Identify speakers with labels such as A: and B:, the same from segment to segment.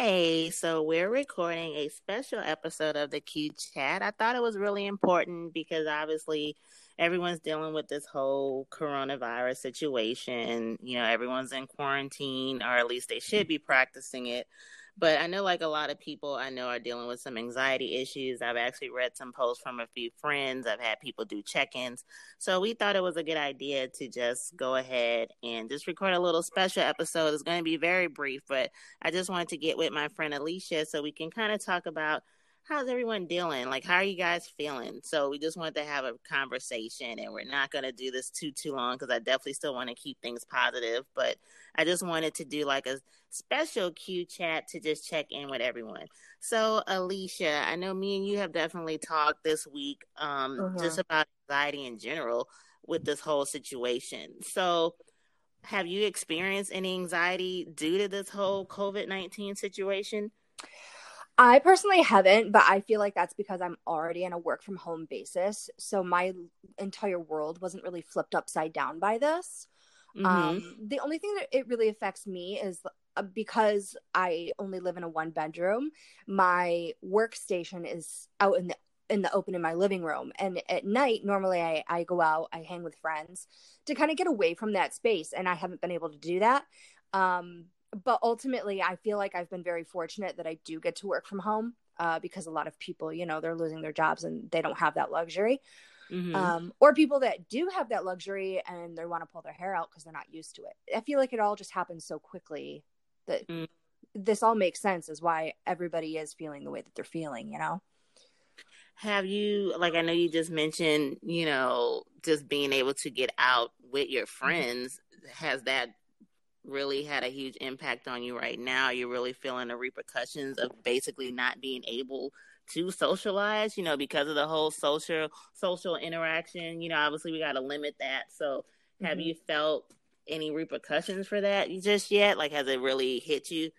A: Hey, so we're recording a special episode of the Q Chat. I thought it was really important because obviously everyone's dealing with this whole coronavirus situation. You know, everyone's in quarantine, or at least they should be practicing it. But I know, like a lot of people I know are dealing with some anxiety issues. I've actually read some posts from a few friends. I've had people do check ins. So we thought it was a good idea to just go ahead and just record a little special episode. It's going to be very brief, but I just wanted to get with my friend Alicia so we can kind of talk about how's everyone dealing? Like, how are you guys feeling? So we just wanted to have a conversation, and we're not going to do this too too long because I definitely still want to keep things positive. But I just wanted to do like a special Q chat to just check in with everyone. So Alicia, I know me and you have definitely talked this week, um, uh-huh. just about anxiety in general with this whole situation. So. Have you experienced any anxiety due to this whole COVID 19 situation?
B: I personally haven't, but I feel like that's because I'm already in a work from home basis. So my entire world wasn't really flipped upside down by this. Mm-hmm. Um, the only thing that it really affects me is uh, because I only live in a one bedroom, my workstation is out in the in the open in my living room. And at night, normally I, I go out, I hang with friends to kind of get away from that space. And I haven't been able to do that. Um, but ultimately, I feel like I've been very fortunate that I do get to work from home uh, because a lot of people, you know, they're losing their jobs and they don't have that luxury. Mm-hmm. Um, or people that do have that luxury and they want to pull their hair out because they're not used to it. I feel like it all just happens so quickly that mm. this all makes sense as why everybody is feeling the way that they're feeling, you know?
A: Have you, like, I know you just mentioned, you know, just being able to get out with your mm-hmm. friends. Has that really had a huge impact on you right now. You're really feeling the repercussions of basically not being able to socialize, you know, because of the whole social social interaction. You know, obviously we got to limit that. So, have mm-hmm. you felt any repercussions for that just yet? Like, has it really hit you?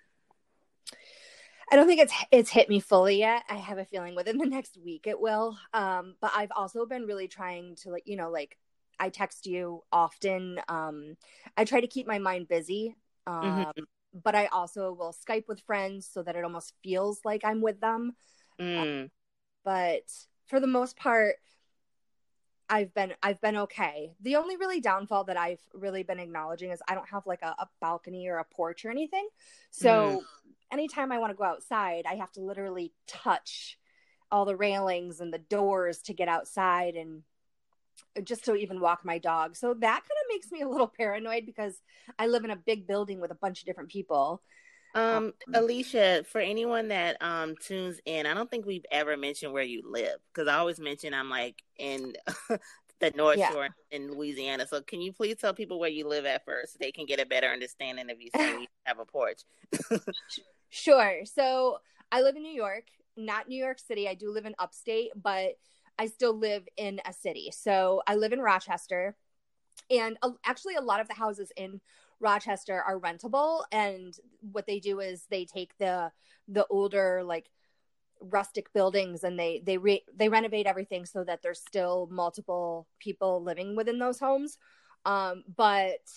B: I don't think it's it's hit me fully yet. I have a feeling within the next week it will. Um, but I've also been really trying to like you know like I text you often. Um, I try to keep my mind busy, um, mm-hmm. but I also will Skype with friends so that it almost feels like I'm with them. Mm. Uh, but for the most part, I've been I've been okay. The only really downfall that I've really been acknowledging is I don't have like a, a balcony or a porch or anything. So mm. anytime I want to go outside, I have to literally touch all the railings and the doors to get outside and just to even walk my dog. So that kind of makes me a little paranoid because I live in a big building with a bunch of different people.
A: Um, um Alicia, for anyone that um tunes in, I don't think we've ever mentioned where you live because I always mention I'm like in the North yeah. Shore in Louisiana. So can you please tell people where you live at first so they can get a better understanding if you you have a porch?
B: sure. So I live in New York, not New York City. I do live in upstate, but I still live in a city. So I live in Rochester. And actually, a lot of the houses in Rochester are rentable. And what they do is they take the the older like rustic buildings and they they re- they renovate everything so that there's still multiple people living within those homes. Um, but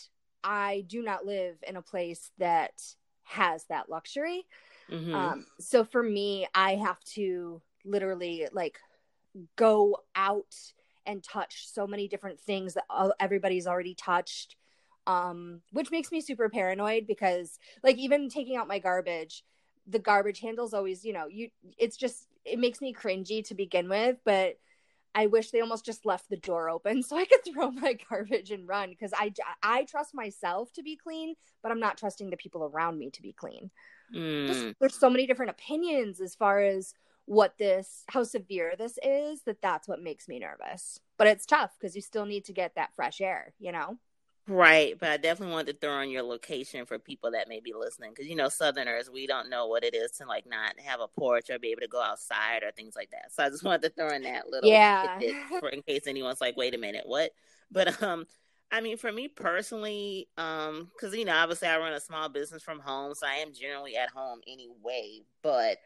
B: I do not live in a place that has that luxury. Mm-hmm. Um, so for me, I have to literally like go out and touch so many different things that everybody's already touched um which makes me super paranoid because like even taking out my garbage the garbage handles always you know you it's just it makes me cringy to begin with but i wish they almost just left the door open so i could throw my garbage and run because i i trust myself to be clean but i'm not trusting the people around me to be clean mm. just, there's so many different opinions as far as what this how severe this is that that's what makes me nervous. But it's tough because you still need to get that fresh air you know?
A: Right but i definitely wanted to throw in your location for people that may be listening because you know southerners we don't know what it is to like not have a porch or be able to go outside or things like that. So i just wanted to throw in that little yeah. for in case anyone's like wait a minute what? But um I mean, for me personally, um, because you know, obviously, I run a small business from home, so I am generally at home anyway. But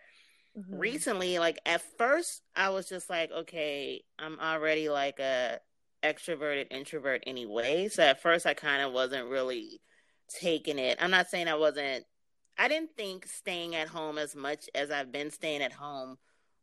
A: mm-hmm. recently like at first i was just like okay i'm already like a extroverted introvert anyway so at first i kind of wasn't really taking it i'm not saying i wasn't I didn't think staying at home as much as I've been staying at home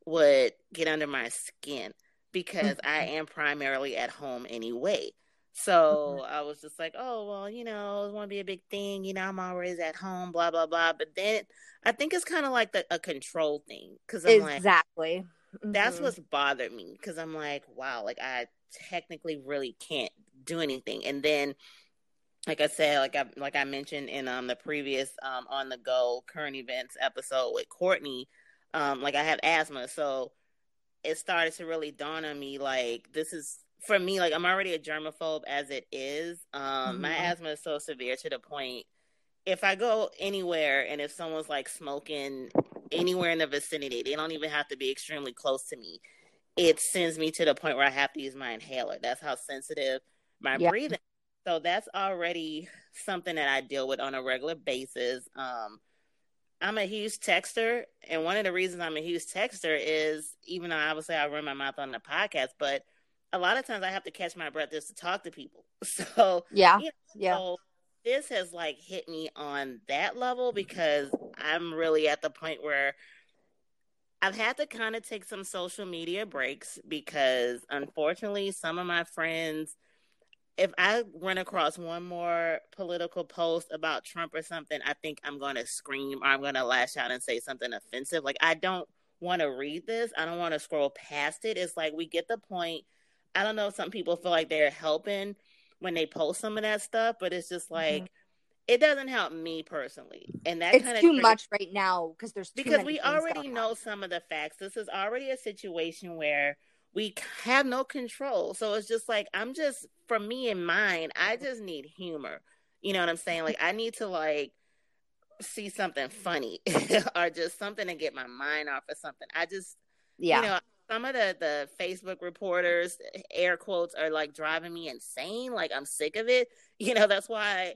A: would get under my skin because mm-hmm. I am primarily at home anyway. So mm-hmm. I was just like, oh, well, you know, it won't be a big thing. You know, I'm always at home, blah, blah, blah. But then I think it's kind of like the, a control thing. Cause I'm
B: exactly. like.
A: That's mm-hmm. what's bothered me. Cause I'm like, wow, like I technically really can't do anything. And then, like I said, like I like I mentioned in um the previous um on the go current events episode with Courtney, um like I have asthma, so it started to really dawn on me like this is for me like I'm already a germaphobe as it is. Um mm-hmm. my asthma is so severe to the point if I go anywhere and if someone's like smoking anywhere in the vicinity, they don't even have to be extremely close to me. It sends me to the point where I have to use my inhaler. That's how sensitive my breathing. So that's already something that I deal with on a regular basis. Um, I'm a huge texter, and one of the reasons I'm a huge texter is even though obviously I run my mouth on the podcast, but a lot of times I have to catch my breath just to talk to people. So
B: yeah, you know, yeah. So
A: this has like hit me on that level because I'm really at the point where I've had to kind of take some social media breaks because unfortunately some of my friends if I run across one more political post about Trump or something, I think I'm going to scream or I'm going to lash out and say something offensive. Like, I don't want to read this. I don't want to scroll past it. It's like we get the point. I don't know. if Some people feel like they're helping when they post some of that stuff, but it's just mm-hmm. like, mm-hmm. It doesn't help me personally, and that
B: it's too much right now because there's
A: because we already know on. some of the facts. This is already a situation where we have no control. So it's just like I'm just for me and mine, I just need humor. You know what I'm saying? Like I need to like see something funny or just something to get my mind off of something. I just yeah. You know, some of the the Facebook reporters, air quotes, are like driving me insane. Like I'm sick of it. You know, that's why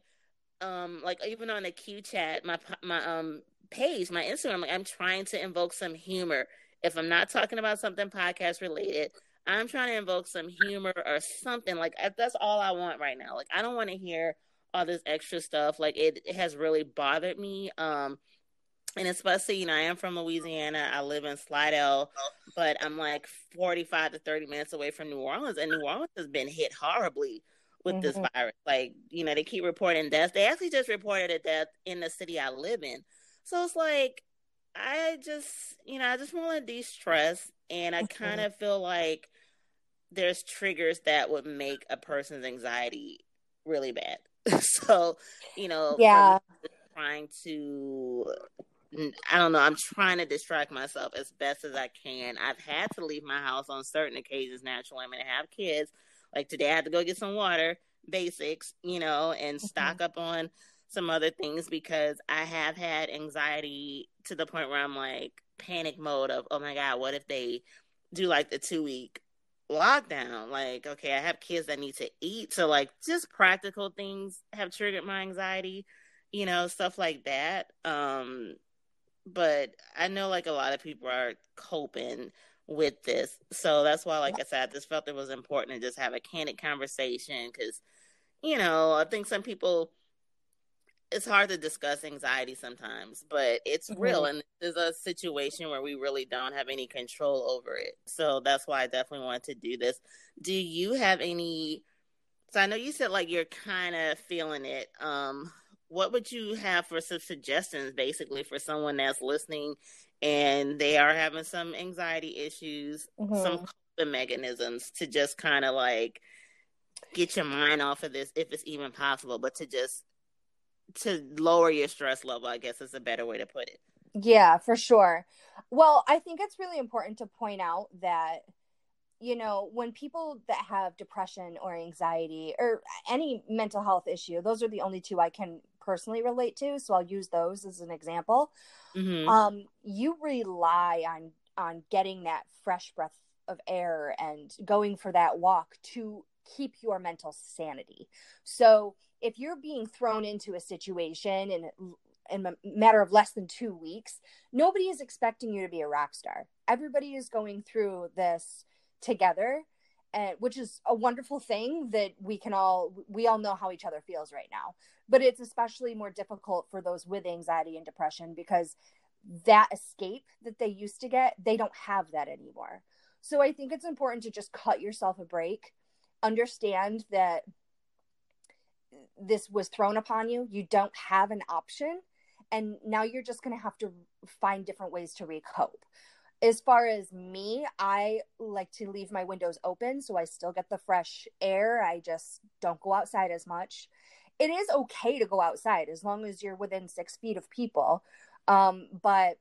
A: um like even on the Q chat, my my um page, my Instagram, like I'm trying to invoke some humor if I'm not talking about something podcast related, I'm trying to invoke some humor or something. Like that's all I want right now. Like I don't want to hear all this extra stuff. Like it, it has really bothered me. Um, and especially, you know, I am from Louisiana. I live in Slidell, but I'm like 45 to 30 minutes away from New Orleans, and New Orleans has been hit horribly with mm-hmm. this virus. Like, you know, they keep reporting deaths. They actually just reported a death in the city I live in. So it's like I just, you know, I just want to de stress. And I mm-hmm. kind of feel like there's triggers that would make a person's anxiety really bad. so, you know,
B: yeah,
A: trying to, I don't know, I'm trying to distract myself as best as I can. I've had to leave my house on certain occasions naturally. I'm mean, I have kids. Like today, I had to go get some water, basics, you know, and mm-hmm. stock up on some other things because I have had anxiety to the point where I'm like panic mode of, oh my God, what if they do like the two week lockdown? Like, okay, I have kids that need to eat. So, like, just practical things have triggered my anxiety, you know, stuff like that. Um, but I know like a lot of people are coping with this. So that's why, like I said, I just felt it was important to just have a candid conversation because, you know, I think some people it's hard to discuss anxiety sometimes, but it's mm-hmm. real and there's a situation where we really don't have any control over it. So that's why I definitely wanted to do this. Do you have any so I know you said like you're kind of feeling it. Um what would you have for some suggestions basically for someone that's listening and they are having some anxiety issues, mm-hmm. some coping mechanisms to just kind of like get your mind off of this if it's even possible, but to just to lower your stress level, I guess is a better way to put it.
B: Yeah, for sure. Well, I think it's really important to point out that you know, when people that have depression or anxiety or any mental health issue, those are the only two I can personally relate to, so I'll use those as an example. Mm-hmm. Um, you rely on on getting that fresh breath of air and going for that walk to keep your mental sanity. So if you're being thrown into a situation in in a matter of less than two weeks, nobody is expecting you to be a rock star. Everybody is going through this together. And which is a wonderful thing that we can all we all know how each other feels right now. But it's especially more difficult for those with anxiety and depression because that escape that they used to get they don't have that anymore. So i think it's important to just cut yourself a break understand that this was thrown upon you you don't have an option and now you're just going to have to find different ways to recope as far as me, I like to leave my windows open so I still get the fresh air. I just don't go outside as much. It is okay to go outside as long as you're within six feet of people. Um, but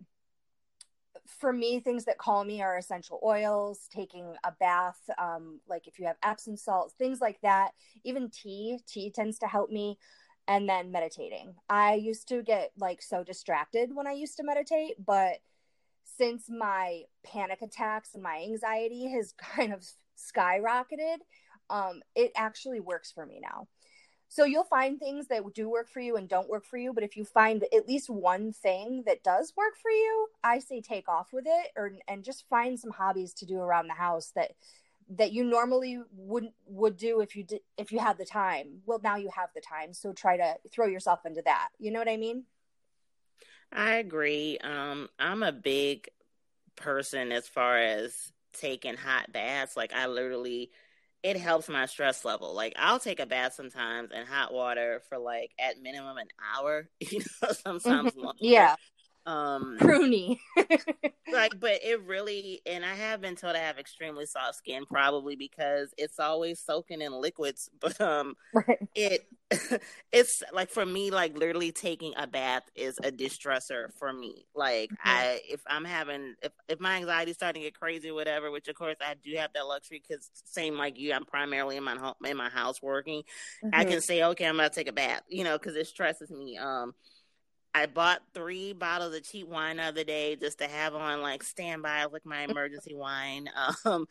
B: for me, things that calm me are essential oils, taking a bath, um, like if you have Epsom salts, things like that. Even tea, tea tends to help me. And then meditating. I used to get like so distracted when I used to meditate, but since my panic attacks and my anxiety has kind of skyrocketed, um, it actually works for me now. So you'll find things that do work for you and don't work for you, but if you find at least one thing that does work for you, I say take off with it or and just find some hobbies to do around the house that that you normally wouldn't would do if you did if you had the time. Well, now you have the time, so try to throw yourself into that. You know what I mean?
A: I agree. Um, I'm a big person as far as taking hot baths. Like I literally it helps my stress level. Like I'll take a bath sometimes in hot water for like at minimum an hour, you know, sometimes mm-hmm. longer.
B: Yeah um pruny
A: like but it really and i have been told i have extremely soft skin probably because it's always soaking in liquids but um right. it it's like for me like literally taking a bath is a distressor for me like mm-hmm. i if i'm having if, if my anxiety is starting to get crazy or whatever which of course i do have that luxury because same like you i'm primarily in my home in my house working mm-hmm. i can say okay i'm gonna take a bath you know because it stresses me um I bought three bottles of cheap wine the other day just to have on like standby with my emergency wine. Um,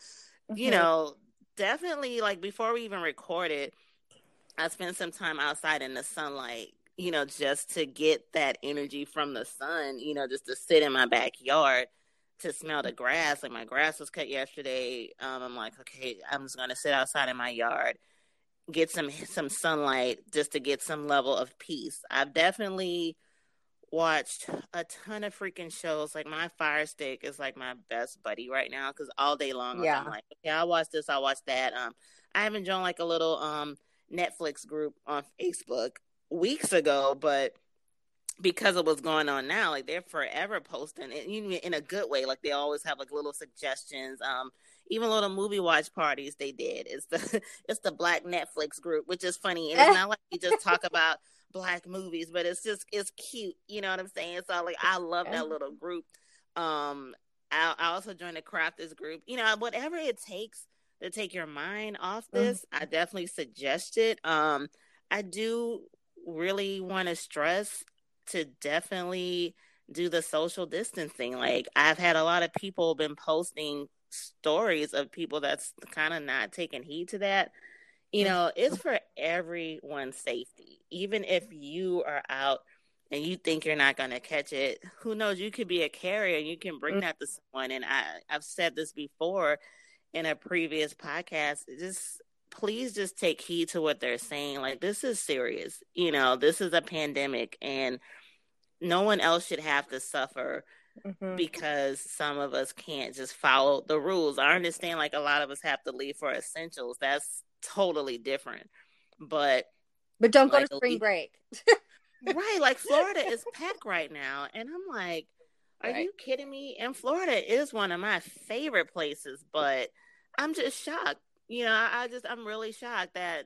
A: you know, definitely like before we even recorded, I spent some time outside in the sunlight, you know, just to get that energy from the sun, you know, just to sit in my backyard to smell the grass. Like my grass was cut yesterday. Um, I'm like, okay, I'm just gonna sit outside in my yard, get some some sunlight just to get some level of peace. I've definitely watched a ton of freaking shows. Like my Fire Stick is like my best buddy right now because all day long yeah. I'm like, okay, I'll watch this, I'll watch that. Um, I haven't joined like a little um Netflix group on Facebook weeks ago, but because of what's going on now, like they're forever posting it in a good way. Like they always have like little suggestions. Um, even little movie watch parties they did. It's the it's the Black Netflix group, which is funny. And it's not like you just talk about black movies, but it's just it's cute. You know what I'm saying? So like I love that little group. Um, I, I also joined the crafters group. You know, whatever it takes to take your mind off mm. this, mm-hmm. I definitely suggest it. Um, I do really want to stress to definitely do the social distancing. Like I've had a lot of people been posting stories of people that's kind of not taking heed to that you know, it's for everyone's safety. Even if you are out and you think you're not going to catch it, who knows? You could be a carrier. And you can bring mm. that to someone. And I, I've said this before in a previous podcast. Just please just take heed to what they're saying. Like, this is serious. You know, this is a pandemic, and no one else should have to suffer. Mm-hmm. because some of us can't just follow the rules. I understand like a lot of us have to leave for essentials. That's totally different. But
B: but don't like, go to spring break.
A: right, like Florida is packed right now, and I'm like, are right. you kidding me? And Florida is one of my favorite places, but I'm just shocked. You know, I, I just I'm really shocked that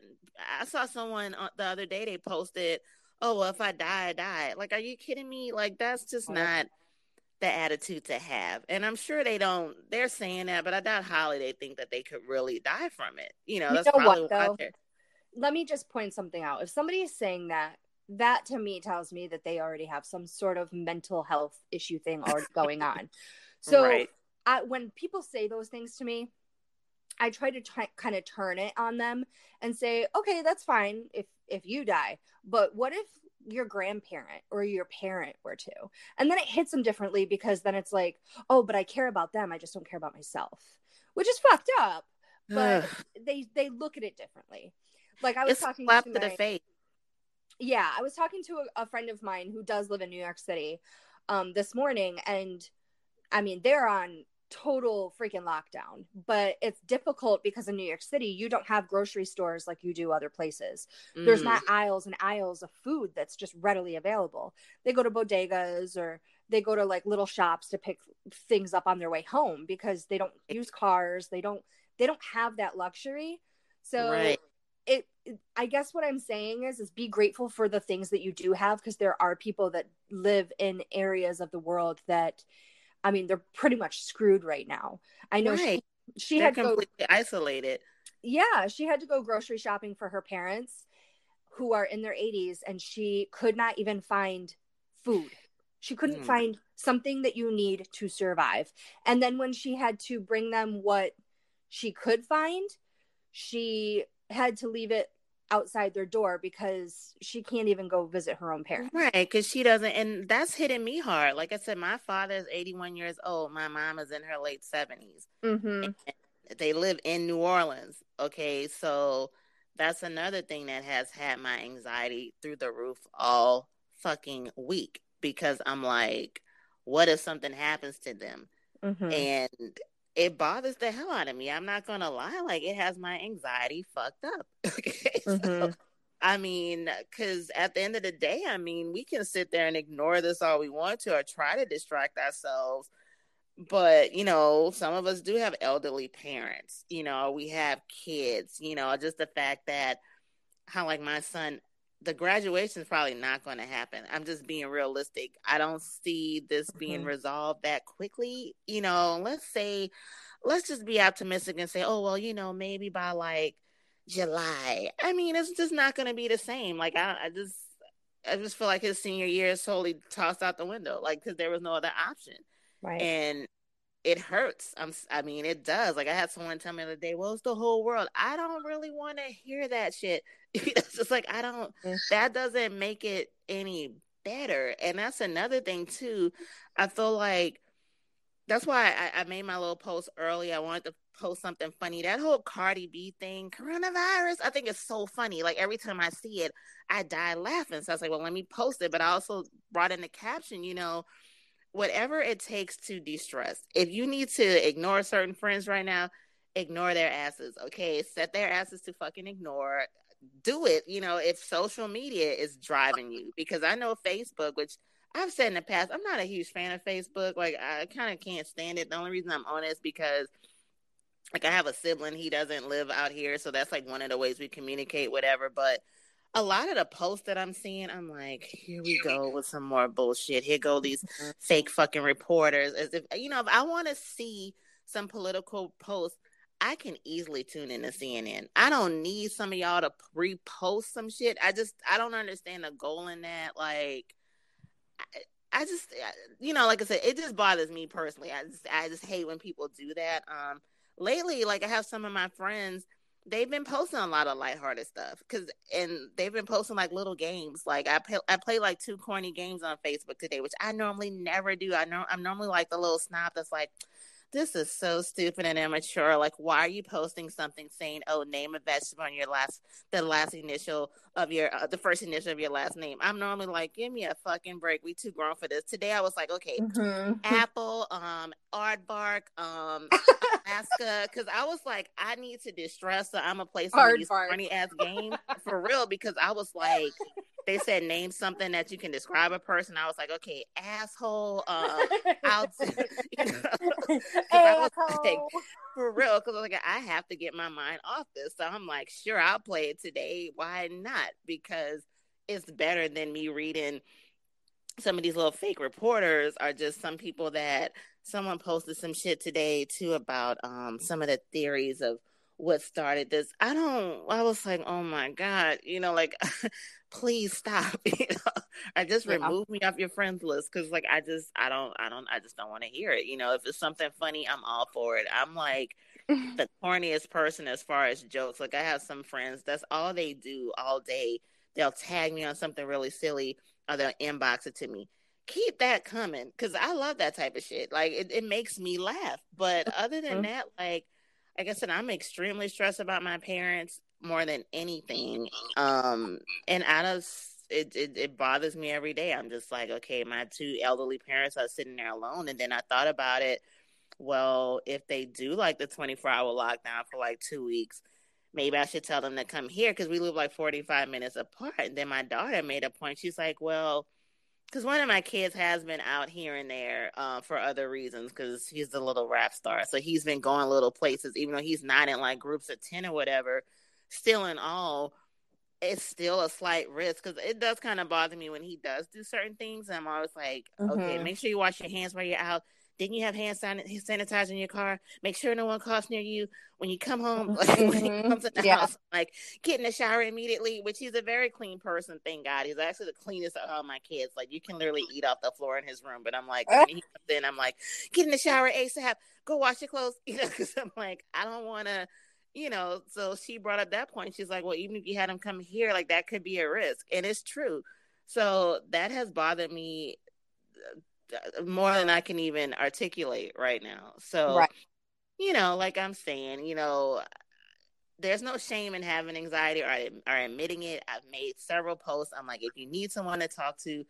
A: I saw someone uh, the other day they posted, "Oh, well, if I die, I die." Like, are you kidding me? Like, that's just not the attitude to have. And I'm sure they don't, they're saying that, but I doubt they think that they could really die from it. You know,
B: you
A: that's
B: know probably what, though? Let me just point something out. If somebody is saying that, that to me tells me that they already have some sort of mental health issue thing already going on. So right. I, when people say those things to me, I try to try, kind of turn it on them and say, okay, that's fine if if you die, but what if your grandparent or your parent were to. And then it hits them differently because then it's like, oh, but I care about them. I just don't care about myself, which is fucked up. but they they look at it differently. Like I was
A: it's
B: talking
A: slap
B: to,
A: to
B: my,
A: the face.
B: yeah, I was talking to a, a friend of mine who does live in New York City um this morning and I mean they're on total freaking lockdown, but it's difficult because in New York City you don't have grocery stores like you do other places. There's
A: Mhm.
B: not aisles and aisles of food that's just readily available. They go to bodegas or they go to like little shops to pick things up on their way home because they don't use cars. They don't they don't have that luxury. So
A: Right.
B: it, it I guess what I'm saying is is be grateful for the things that you do have because there are people that live in areas of the world that I mean they're pretty much screwed right now. I know
A: Right.
B: she, she had to go
A: completely isolated.
B: yeah, she had to go grocery shopping for her parents who are in their 80s and she could not even find food. She couldn't
A: Mm.
B: find something that you need to survive. And then when she had to bring them what she could find, she had to leave it outside their door because she can't even go visit her own parents.
A: Right, because she doesn't, and that's hitting me hard. Like I said, my father is 81 years old. My mom is in her late 70s.
B: Mm-hmm.
A: They live in New Orleans. Okay, so that's another thing that has had my anxiety through the roof all fucking week because I'm like, what if something happens to them?
B: Mm-hmm.
A: And it bothers the hell out of me. I'm not gonna lie, like it has my anxiety fucked up. Okay, so
B: Mhm.
A: I mean, because at the end of the day, I mean, we can sit there and ignore this all we want to or try to distract ourselves. But, you know, some of us do have elderly parents, you know, we have kids, you know, just the fact that how, like, my son, the graduation is probably not going to happen. I'm just being realistic. I don't see this being
B: Mhm.
A: resolved that quickly. You know, let's say, let's just be optimistic and say, oh, well, you know, maybe by like, July. I mean, it's just not going to be the same. Like I, I just, I just feel like his senior year is totally tossed out the window. Like because there was no other option,
B: Right.
A: and it hurts. I'm, I mean, it does. Like I had someone tell me the other day, "Well, it's the whole world." I don't really want to hear that shit. it's just like I don't. That doesn't make it any better. And that's another thing too. I feel like that's why I, I made my little post early. I wanted to post something funny. That whole Cardi B thing, coronavirus, I think it's so funny. Like every time I see it, I die laughing. So I was like, well, let me post it. But I also brought in the caption, you know, whatever it takes to de stress. If you need to ignore certain friends right now, ignore their asses. Okay. Set their asses to fucking ignore. Do it, you know, if social media is driving you. Because I know Facebook, which I've said in the past, I'm not a huge fan of Facebook. Like I kind of can't stand it. The only reason I'm on it is because like I have a sibling, he doesn't live out here, so that's like one of the ways we communicate, whatever. But a lot of the posts that I'm seeing, I'm like, here we go with some more bullshit. Here go these fake fucking reporters. As if you know, if I want to see some political posts, I can easily tune into CNN. I don't need some of y'all to repost some shit. I just I don't understand the goal in that. Like I, I just you know, like I said, it just bothers me personally. I just I just hate when people do that. Um lately, like I have some of my friends, they've been posting a lot of lighthearted stuff because, and they've been posting like little games. Like I play, I play like two corny games on Facebook today, which I normally never do. I know I'm normally like the little snob that's like, this is so stupid and immature. Like, why are you posting something saying, "Oh, name a vegetable on your last, the last initial of your, uh, the first initial of your last name"? I'm normally like, give me a fucking break. We too grown for this. Today, I was like, okay,
B: Mhm.
A: apple, um, aardvark, um, Alaska, because I was like, I need to distress, so I'm a place of these funny ass games for real. Because I was like, they said name something that you can describe a person. I was like, okay, asshole, um, I'll, do, you know, was like,
B: Asshole.
A: for real, because I was like I have to get my mind off this. So I'm like, sure, I'll play it today. Why not? Because it's better than me reading some of these little fake reporters are just some people that someone posted some shit today too about um some of the theories of what started this. I don't I was like, oh my God, you know, like please stop, you know. I just
B: Yeah.
A: remove me off your friends list because like I just I don't I don't I just don't want to hear it. You know, if it's something funny, I'm all for it. I'm like the corniest person as far as jokes. Like I have some friends, that's all they do all day. They'll tag me on something really silly or they'll inbox it to me. Keep that coming because I love that type of shit. Like it, it makes me laugh. But other than
B: Mhm.
A: that, like like I said, I'm extremely stressed about my parents more than anything. Um, and I just it, it, it bothers me every day. I'm just like, okay, my two elderly parents are sitting there alone, and then I thought about it. Well, if they do like the 24 hour lockdown for like two weeks, maybe I should tell them to come here because we live like 45 minutes apart. And then my daughter made a point. She's like, well, because one of my kids has been out here and there uh, for other reasons because he's a little rap star. So he's been going little places, even though he's not in like groups of 10 or whatever. Still, in all, it's still a slight risk because it does kind of bother me when he does do certain things. And I'm always like, mm-hmm. okay, make sure you wash your hands while you're out. Didn't you have hand sanitizer in your car? Make sure no one coughs near you when you come home. Like mm-hmm. when he comes in the yeah. house, like get in the shower immediately. Which he's a very clean person. Thank God, he's actually the cleanest of all my kids. Like you can literally eat off the floor in his room. But I'm like, when he comes in, I'm like, get in the shower ASAP. Go wash your clothes. You know, because I'm like, I don't want to you know, so she brought up that point. She's like, well, even if you had him come here, like that could be a risk. And it's true. So that has bothered me more than I can even articulate right now. So, right. you know, like I'm saying, you know, there's no shame in having anxiety or, or admitting it. I've made several posts. I'm like, if you need someone to talk to,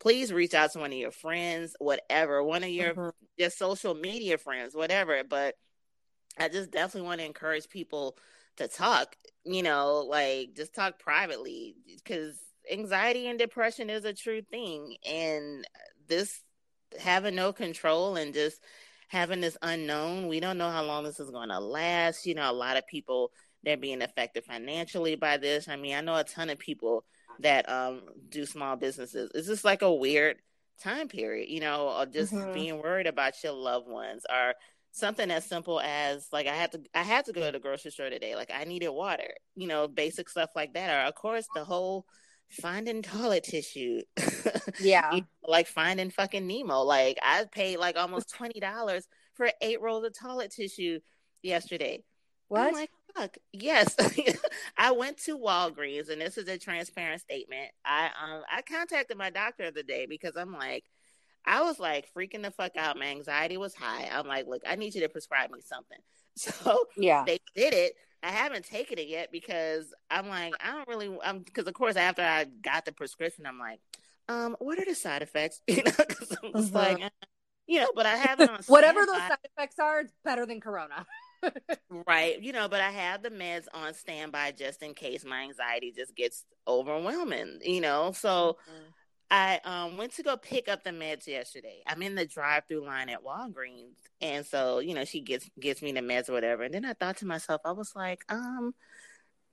A: please reach out to one of your friends, whatever, one of your mm-hmm. your social media friends, whatever. But I just definitely want to encourage people to talk, you know, like just talk privately because anxiety and depression is a true thing. And this having no control and just having this unknown, we don't know how long this is going to last. You know, a lot of people they're being affected financially by this. I mean, I know a ton of people that um do small businesses. It's just like a weird time period, you know, or just mm-hmm. being worried about your loved ones or something as simple as like I had to I had to go to the grocery store today. Like I needed water, you know, basic stuff like that. Or of course the whole finding toilet tissue.
B: Yeah.
A: you know, like finding fucking Nemo. Like I paid like almost twenty dollars for eight rolls of toilet tissue yesterday.
B: What?
A: I'm like, fuck. Yes. I went to Walgreens and this is a transparent statement. I um I contacted my doctor the day because I'm like, I was like freaking the fuck out. My anxiety was high. I'm like, look, I need you to prescribe me something. So
B: yeah,
A: they did it. I haven't taken it yet because I'm like, I don't really. I'm because of course after I got the prescription, I'm like, um, what are the side effects? You know, because I'm just mm-hmm. like, uh, you know, but I have it on
B: whatever those side effects are. It's better than Corona.
A: right. You know, but I have the meds on standby just in case my anxiety just gets overwhelming. You know, so. Mm-hmm I um, went to go pick up the meds yesterday. I'm in the drive-through line at Walgreens, and so you know she gets gets me the meds or whatever. And then I thought to myself, I was like, um,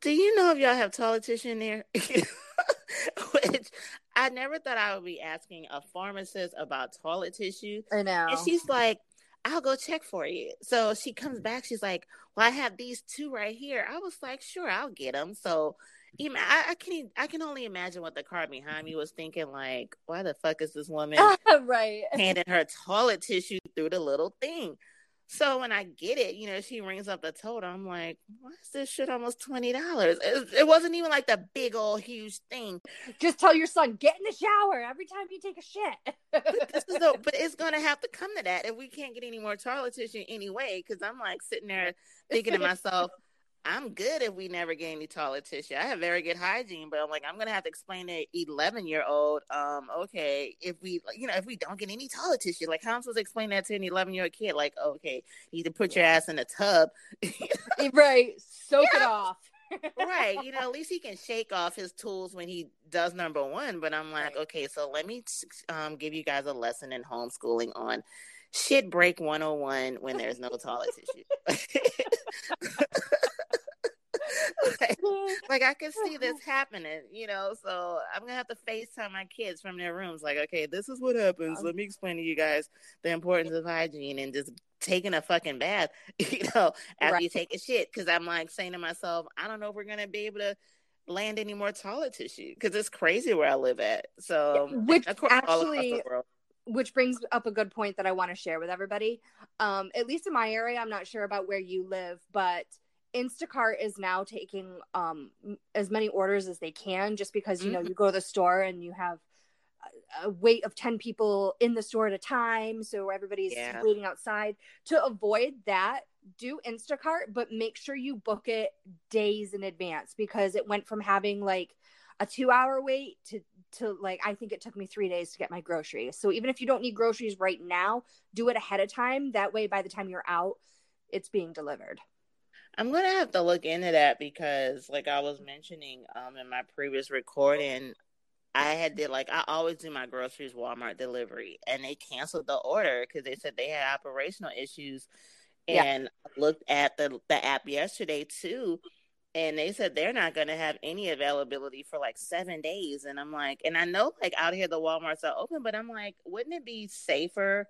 A: do you know if y'all have toilet tissue in there? Which I never thought I would be asking a pharmacist about toilet tissue.
B: I know.
A: And she's like, I'll go check for you. So she comes back. She's like, Well, I have these two right here. I was like, Sure, I'll get them. So I, I can I can only imagine what the car behind me was thinking. Like, why the fuck is this woman
B: right
A: handing her toilet tissue through the little thing? So when I get it, you know, she rings up the total. I'm like, why is this shit almost twenty dollars? It, it, wasn't even like the big old huge thing.
B: Just tell your son get in the shower every time you take a shit.
A: but, this is a, but it's gonna have to come to that if we can't get any more toilet tissue anyway. Because I'm like sitting there thinking to myself. I'm good if we never get any toilet tissue. I have very good hygiene, but I'm like, I'm gonna have to explain to 11 year old, um, okay, if we, you know, if we don't get any toilet tissue, like how am I supposed to explain that to an 11 year old kid? Like, okay, you need to put your ass in a tub,
B: right? Soak yeah. it off.
A: right, you know, at least he can shake off his tools when he does number one. But I'm like, right. okay, so let me um, give you guys a lesson in homeschooling on shit break 101 when there's no toilet tissue. like, like, I can see this happening, you know. So I'm gonna have to FaceTime my kids from their rooms. Like, okay, this is what happens. Let me explain to you guys the importance of hygiene and just taking a fucking bath, you know, after right. you take a shit. Because I'm like saying to myself, I don't know if we're gonna be able to land any more toilet tissue because it's crazy where I live at. So,
B: which actually which brings up a good point that I want to share with everybody. Um, at least in my area, I'm not sure about where you live, but Instacart is now taking um, as many orders as they can just because you know mm-hmm. you go to the store and you have a wait of 10 people in the store at a time so everybody's yeah. waiting outside to avoid that do instacart but make sure you book it days in advance because it went from having like a two hour wait to to like i think it took me three days to get my groceries so even if you don't need groceries right now do it ahead of time that way by the time you're out it's being delivered
A: i'm gonna have to look into that because like i was mentioning um in my previous recording I had did like I always do my groceries Walmart delivery, and they canceled the order because they said they had operational issues. And yeah. looked at the the app yesterday too, and they said they're not going to have any availability for like seven days. And I'm like, and I know like out here the WalMarts are open, but I'm like, wouldn't it be safer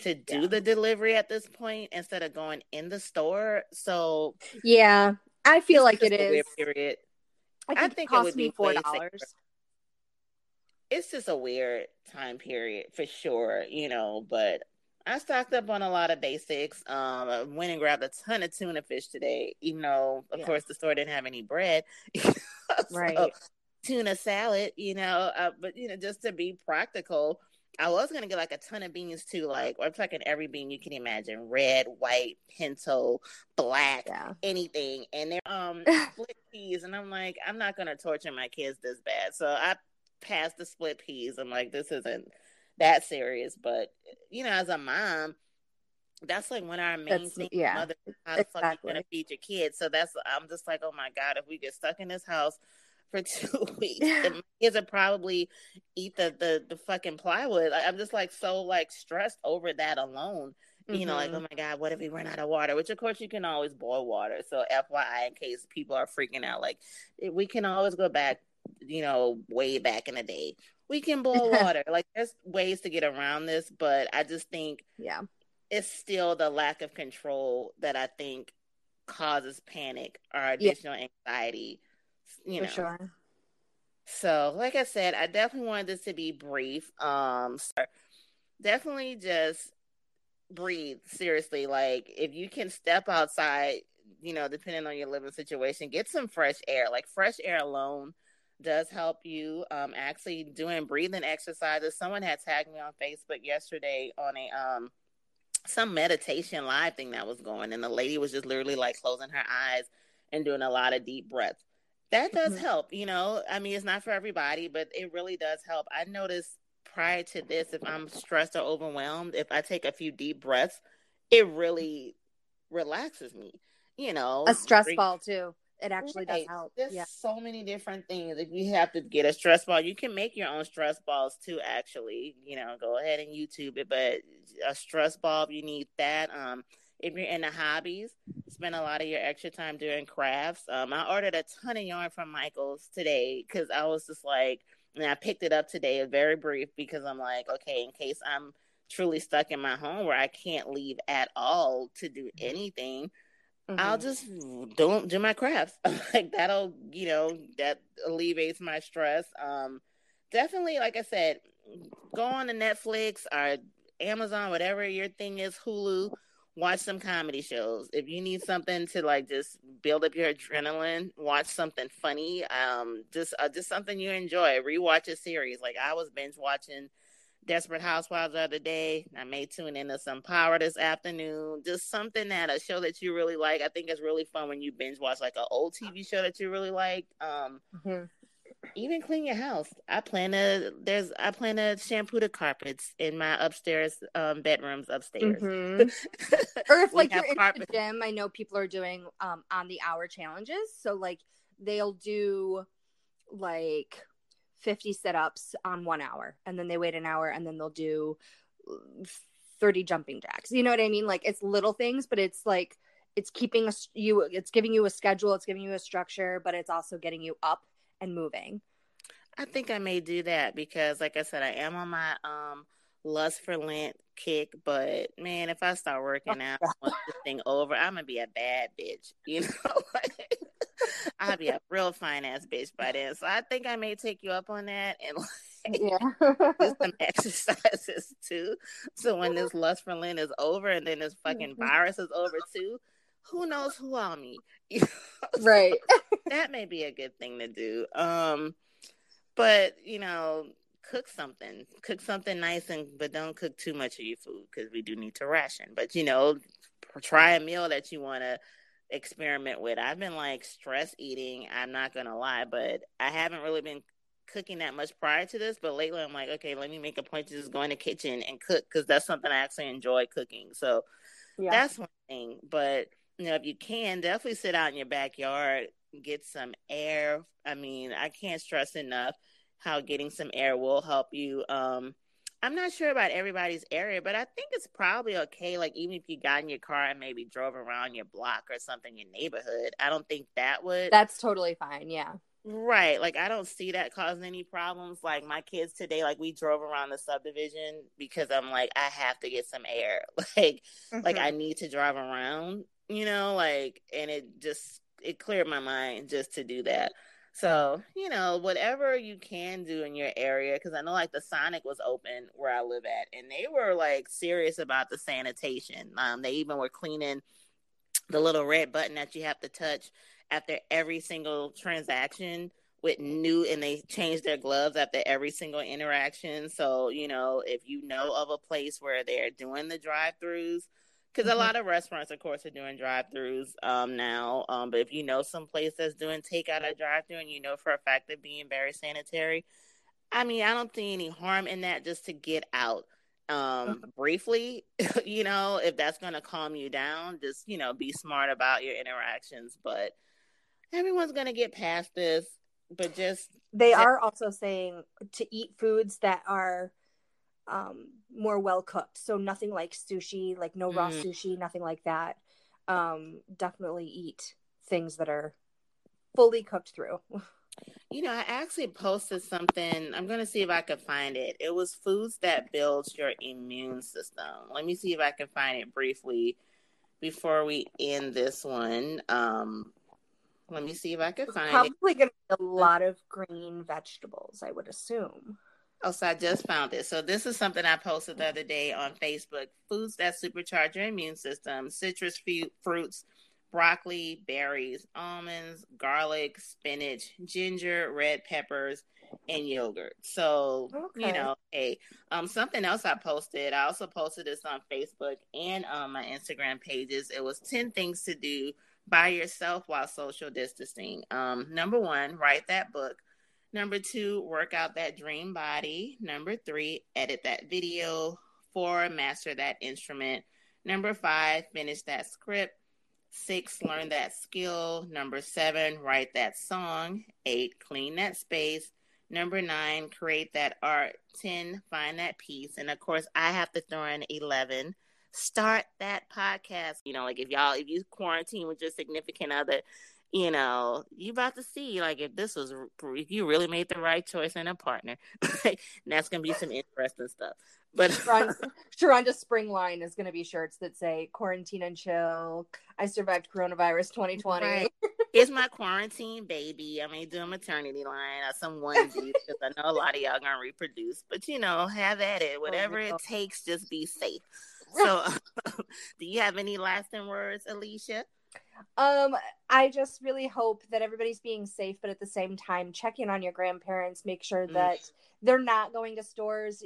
A: to do yeah. the delivery at this point instead of going in the store? So
B: yeah, I feel like it is.
A: Period. I think, I think it, it would be four dollars it's just a weird time period for sure, you know, but I stocked up on a lot of basics. Um, I went and grabbed a ton of tuna fish today, even though, of yeah. course, the store didn't have any bread. so,
B: right.
A: Tuna salad, you know, uh, but, you know, just to be practical, I was going to get like a ton of beans too. Like, I'm talking every bean you can imagine red, white, pinto, black, yeah. anything. And they're um, split peas. And I'm like, I'm not going to torture my kids this bad. So I past the split peas. I'm like, this isn't that serious. But you know, as a mom, that's like one of our main things. Yeah, mother, how the exactly. fuck you gonna feed your kids? So that's I'm just like, oh my god, if we get stuck in this house for two weeks, the kids are probably eat the the the fucking plywood. I'm just like so like stressed over that alone. You mm-hmm. know, like, mm-hmm. oh my God, what if we run out of water? Which, of course, you can always boil water. So, FYI, in case people are freaking out, like, we can always go back you know, way back in the day. We can boil water. like there's ways to get around this, but I just think
B: yeah.
A: It's still the lack of control that I think causes panic or additional yeah. anxiety. You know. For sure. So, like I said, I definitely wanted this to be brief. Um, so definitely just breathe seriously. Like, if you can step outside, you know, depending on your living situation, get some fresh air. Like, fresh air alone does help you. Um, actually doing breathing exercises. Someone had tagged me on Facebook yesterday on a um some meditation live thing that was going, and the lady was just literally like closing her eyes and doing a lot of deep breaths. That does mm-hmm. help, you know. I mean, it's not for everybody, but it really does help. I noticed prior to this, if I'm stressed or overwhelmed, if I take a few deep breaths, it really relaxes me. You know,
B: a stress ball too it actually right. does help.
A: There's
B: yeah.
A: so many different things. If you have to get a stress ball, you can make your own stress balls too. Actually, you know, go ahead and YouTube it. But a stress ball, you need that. Um, if you're into hobbies, spend a lot of your extra time doing crafts. Um, I ordered a ton of yarn from Michaels today because I was just like, and I picked it up today, very brief, because I'm like, okay, in case I'm truly stuck in my home where I can't leave at all to do anything Mm-hmm. I'll just don't do my crafts. like that'll, you know, that alleviates my stress. Um, definitely, like I said, go on to Netflix or Amazon, whatever your thing is, Hulu. Watch some comedy shows. If you need something to like just build up your adrenaline, watch something funny. Um, just uh, just something you enjoy. Rewatch a series. Like I was binge watching Desperate Housewives the other day. I may tune into some Power this afternoon. Just something that a show that you really like. I think it's really fun when you binge watch like an old TV show that you really like. Um, mm-hmm. Even clean your house. I plan to there's I plan to shampoo the carpets in my upstairs um, bedrooms upstairs.
B: Mm-hmm. or if like you're carpet. in the gym, I know people are doing um, on the hour challenges. So like they'll do like 50 sit-ups on one hour and then they wait an hour and then they'll do 30 jumping jacks you know what i mean like it's little things but it's like it's keeping us you it's giving you a schedule it's giving you a structure but it's also getting you up and moving
A: i think i may do that because like i said i am on my um lust for lent kick but man if i start working out once this thing over i'm gonna be a bad bitch you know I'll be a real fine ass bitch by then. So I think I may take you up on that and like yeah. do some exercises too. So when this lust for Lent is over and then this fucking mm-hmm. virus is over too, who knows who I'll meet.
B: right.
A: that may be a good thing to do. Um but you know, cook something, cook something nice, and but don't cook too much of your food because we do need to ration. But you know, try a meal that you want to experiment with. I've been like stress eating. I'm not gonna lie, but I haven't really been cooking that much prior to this. But lately, I'm like, okay, let me make a point to just go in the kitchen and cook because that's something I actually enjoy cooking. So yeah. that's one thing. But you know, if you can, definitely sit out in your backyard, get some air. I mean, I can't stress enough how getting some air will help you. Um, I'm not sure about everybody's area, but I think it's probably okay. Like even if you got in your car and maybe drove around your block or something, your neighborhood, I don't think that would.
B: That's totally fine. Yeah.
A: Right. Like I don't see that causing any problems. Like my kids today, like we drove around the subdivision because I'm like, I have to get some air. Like mm-hmm. like I need to drive around, you know, like and it just it cleared my mind just to do that. So, you know, whatever you can do in your area, because I know like the Sonic was open where I live at, and they were like serious about the sanitation. Um, they even were cleaning the little red button that you have to touch after every single transaction with new and they change their gloves after every single interaction. So, you know, if you know of a place where they're doing the drive throughs, because mm-hmm. a lot of restaurants, of course, are doing drive-throughs um, now. Um, but if you know some place that's doing takeout or drive-through, and you know for a fact they're being very sanitary, I mean, I don't see any harm in that. Just to get out um, mm-hmm. briefly, you know, if that's going to calm you down, just you know, be smart about your interactions. But everyone's going to get past this. But just
B: they are also saying to eat foods that are um, more well cooked. So nothing like sushi, like no raw mm. sushi, nothing like that. Um, definitely eat things that are fully cooked through.
A: You know, I actually posted something. I'm going to see if I can find it. It was foods that builds your immune system. Let me see if I can find it briefly before we end this one. Um, let me see if I can find
B: probably it. Probably going to be a lot of green vegetables, I would assume.
A: Oh, so I just found it. So this is something I posted the other day on Facebook. Foods that supercharge your immune system: citrus fruits, broccoli, berries, almonds, garlic, spinach, ginger, red peppers, and yogurt. So okay. you know, hey, um, something else I posted. I also posted this on Facebook and on my Instagram pages. It was ten things to do by yourself while social distancing. Um, number one, write that book. Number two, work out that dream body. Number three, edit that video. Four, master that instrument. Number five, finish that script. Six, learn that skill. Number seven, write that song. Eight, clean that space. Number nine, create that art. 10, find that peace. And of course, I have to throw in 11, start that podcast. You know, like if y'all, if you quarantine with your significant other, you know, you about to see like if this was if you really made the right choice in a partner, that's gonna be some interesting stuff. But
B: Sharonda's spring line is gonna be shirts that say "Quarantine and Chill." I survived coronavirus 2020. Right.
A: It's my quarantine baby. I mean, do a maternity line or some onesies because I know a lot of y'all gonna reproduce. But you know, have at it. Oh, Whatever oh, it takes, just be safe. So, do you have any lasting words, Alicia?
B: Um, I just really hope that everybody's being safe, but at the same time, check in on your grandparents, make sure mm. that mm. they're not going to stores,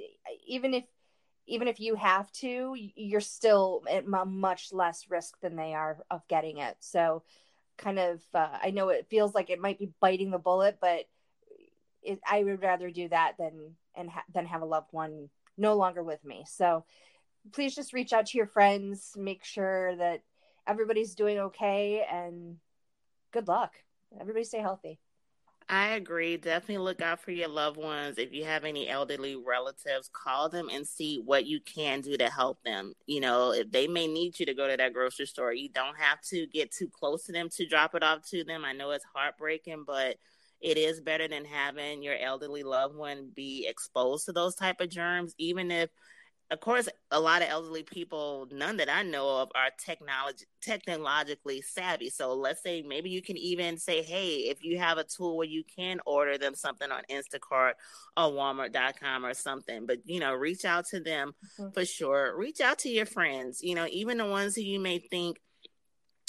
B: even if even if you have to, you're still at much less risk than they are of getting it. So, kind of, uh, I know it feels like it might be biting the bullet, but it, I would rather do that than and ha- than have a loved one no longer with me. So, please just reach out to your friends, make sure that everybody's doing okay and good luck. Everybody stay healthy.
A: I agree. Definitely look out for your loved ones. If you have any elderly relatives, call them and see what you can do to help them. You know, if they may need you to go to that grocery store, you don't have to get too close to them to drop it off to them. I know it's heartbreaking, but it is better than having your elderly loved one be exposed to those type of germs, even if of course, a lot of elderly people, none that I know of, are technology technologically savvy. So let's say maybe you can even say, hey, if you have a tool where you can order them something on Instacart or Walmart.com or something, but you know, reach out to them mm-hmm. for sure. Reach out to your friends, you know, even the ones who you may think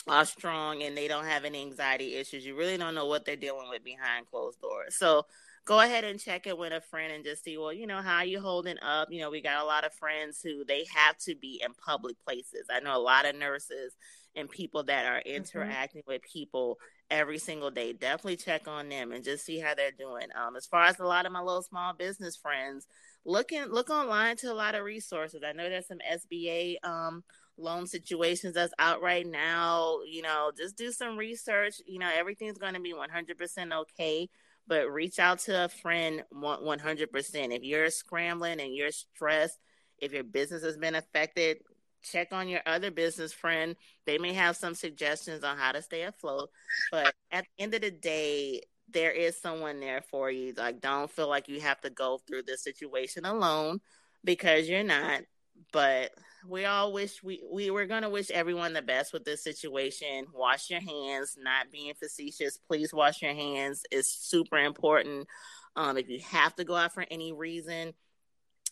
A: are strong and they don't have any anxiety issues. You really don't know what they're dealing with behind closed doors. So go ahead and check it with a friend and just see, well, you know, how you holding up? You know, we got a lot of friends who they have to be in public places. I know a lot of nurses and people that are mm-hmm. interacting mm-hmm. with people every single day. Definitely check on them and just see how they're doing. Um, as far as a lot of my little small business friends, look looking look online to a lot of resources. I know there's some SBA um loan situations that's out right now. You know, just do some research. You know, everything's going to be 100% okay but reach out to a friend 100%. If you're scrambling and you're stressed, if your business has been affected, check on your other business friend. They may have some suggestions on how to stay afloat. But at the end of the day, there is someone there for you. Like, don't feel like you have to go through this situation alone because you're not. But we all wish we we were gonna wish everyone the best with this situation. Wash your hands, not being facetious. Please wash your hands. It's super important. Um, if you have to go out for any reason,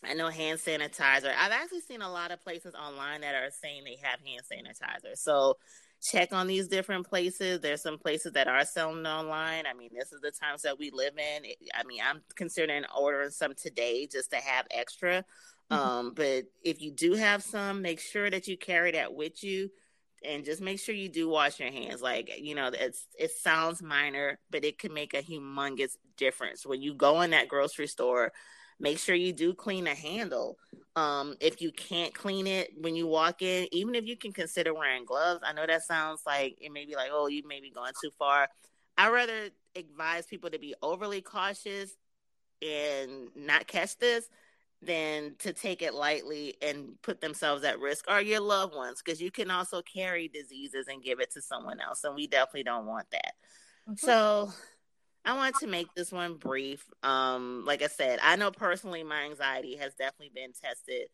A: I know hand sanitizer. I've actually seen a lot of places online that are saying they have hand sanitizer. So check on these different places. There's some places that are selling online. I mean, this is the times that we live in. I mean, I'm considering ordering some today just to have extra. Mm-hmm. Um, but if you do have some, make sure that you carry that with you and just make sure you do wash your hands. Like, you know, it's it sounds minor, but it can make a humongous difference. When you go in that grocery store, make sure you do clean the handle. Um, if you can't clean it when you walk in, even if you can consider wearing gloves, I know that sounds like it may be like, oh, you may be going too far. I rather advise people to be overly cautious and not catch this than to take it lightly and put themselves at risk or your loved ones because you can also carry diseases and give it to someone else and we definitely don't want that. Mm-hmm. so i want to make this one brief. Um like i said i know personally my anxiety has definitely been tested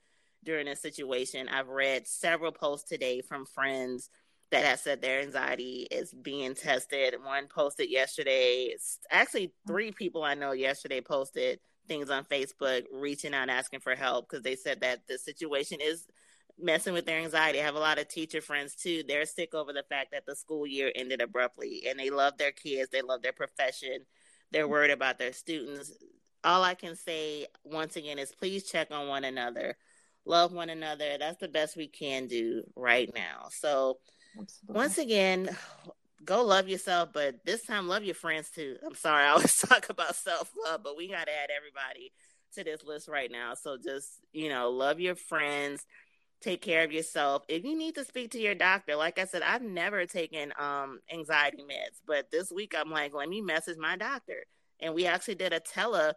A: during this situation. I've read several posts today from friends that have said their anxiety is being tested. One posted yesterday actually three people i know yesterday posted things on Facebook, reaching out, asking for help because they said that the situation is messing with their anxiety. I have a lot of teacher friends too. They're sick over the fact that the school year ended abruptly and they love their kids, they love their profession, they're worried about their students. All I can say once again is please check on one another, love one another. That's the best we can do right now. So, Absolutely. once again, go love yourself, but this time love your friends too. I'm sorry, I always talk about self love, but we got to add everybody to this list right now. So just, you know, love your friends, take care of yourself. If you need to speak to your doctor, like I said, I've never taken um anxiety meds, but this week I'm like, let me message my doctor. And we actually did a tele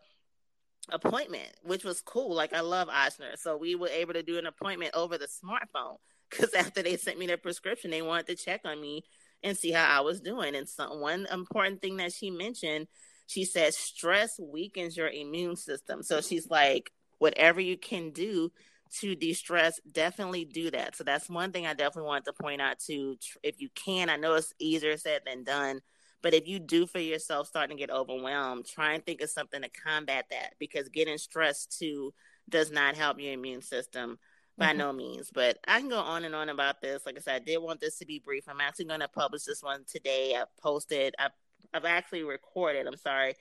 A: appointment, which was cool. Like I love Ochsner. So we were able to do an appointment over the smartphone because after they sent me their prescription, they wanted to check on me and see how I was doing. And so one important thing that she mentioned, she said stress weakens your immune system. So she's like, whatever you can do to de-stress, definitely do that. So that's one thing I definitely want to point out to. If you can, I know it's easier said than done, but if you do for yourself starting to get overwhelmed, try and think of something to combat that because getting stressed too does not help your immune system by mm-hmm. no means. But I can go on and on about this. Like I said, I did want this to be brief. I'm actually going to publish this one today. I posted, I've, I've actually recorded, I'm sorry,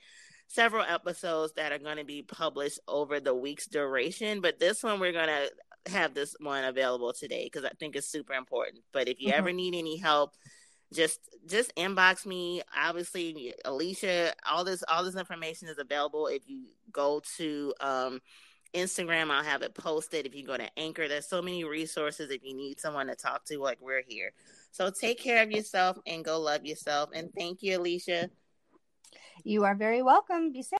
A: several episodes that are going to be published over the week's duration. But this one, we're going to have this one available today because I think it's super important. But if you mm-hmm. ever need any help, just just inbox me obviously alicia all this all this information is available if you go to um Instagram, I'll have it posted. If you go to Anchor, there's so many resources if you need someone to talk to, like we're here. So take care of yourself and go love yourself. And thank you, Alicia.
B: You are very welcome. Be safe.